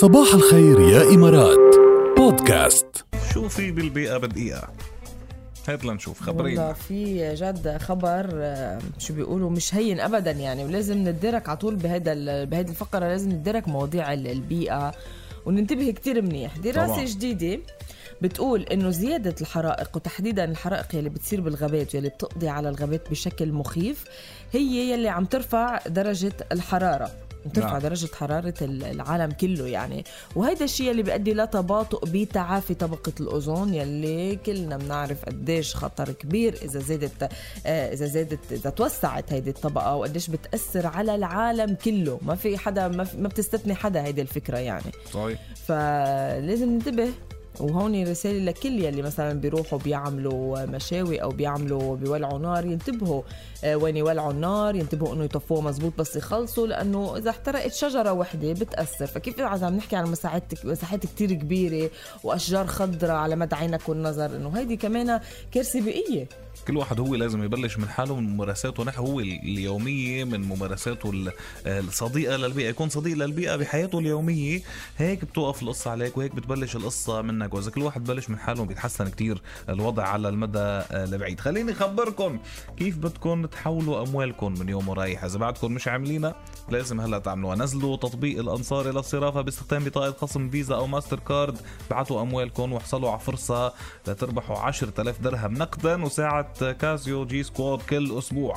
صباح الخير يا إمارات. بودكاست. شو في بالبيئة بدقيقة هات لنشوف والله خبرينا في جد خبر آه، شو بيقولوا مش هين ابدا يعني ولازم ندرك على طول بهيدا ال- بهيدي الفقرة لازم ندرك مواضيع ال- البيئة وننتبه كتير منيح. دراسة طبعاً. جديدة بتقول إنه زيادة الحرائق وتحديدا الحرائق يلي بتصير بالغابات يلي بتقضي على الغابات بشكل مخيف هي يلي عم ترفع درجة الحرارة. عم ترفع نعم. درجة حرارة ال- العالم كله يعني. وهيدا الشيء اللي بيؤدي لتباطؤ بتعافي طبقة الأوزون يلي كلنا بنعرف قديش خطر كبير إذا زادت آه، إذا زادت إذا توسعت هيدي الطبقة وقديش بتأثر على العالم كله. ما في حدا ما, في ما بتستثني حدا هيدي الفكرة يعني. صحيح فلازم ننتبه وهون رسالة لكل يلي مثلا بيروحوا بيعملوا مشاوي أو بيعملوا بيولعوا نار ينتبهوا آه، وين يولعوا النار ينتبهوا إنه يطفوها مزبوط بس يخلصوا لأنه إذا احترقت شجرة وحدة بتأثر. فكيف إذا عم نحكي عن مساحات مساحات كثير كبيرة وأشجار خضراء على مدى عينك والنظر إنه هيدي كمان كارثة بيئية. كل واحد هو لازم يبلش من حاله من ممارساته. نحو هو اليومية من ممارساته ال- الصديقة للبيئة. يكون صديق للبيئة بحياته اليومية هيك بتوقف القصة عليك وهيك بتبلش القصة منك وإذا كل واحد بلش من حاله بيتحسن كتير الوضع على المدى البعيد. خليني أخبركم كيف بدكم تحولوا أموالكم من يوم ورايح. إذا بعدكم مش عاملينها لازم هلأ تعملوها. نزلوا تطبيق الأنصاري للصرافة باستخدام بطاقة خصم فيزا أو ماستر كارد. بعتوا أموالكم واحصلوا على فرصة لتربحوا 10000 درهم نقدا وساعة كازيو G-Squad كل أسبوع.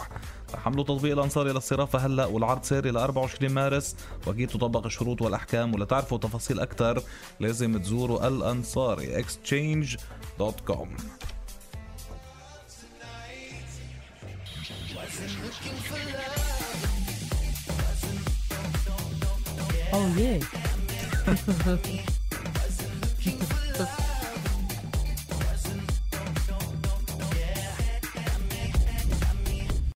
حملوا تطبيق الأنصاري للصرافة هلأ والعرض ساري ل 24 مارس وأكيد تطبق الشروط والأحكام ولتعرفوا تفاصيل أكثر لازم تزوروا الأنصاري exchange.com اوه ياه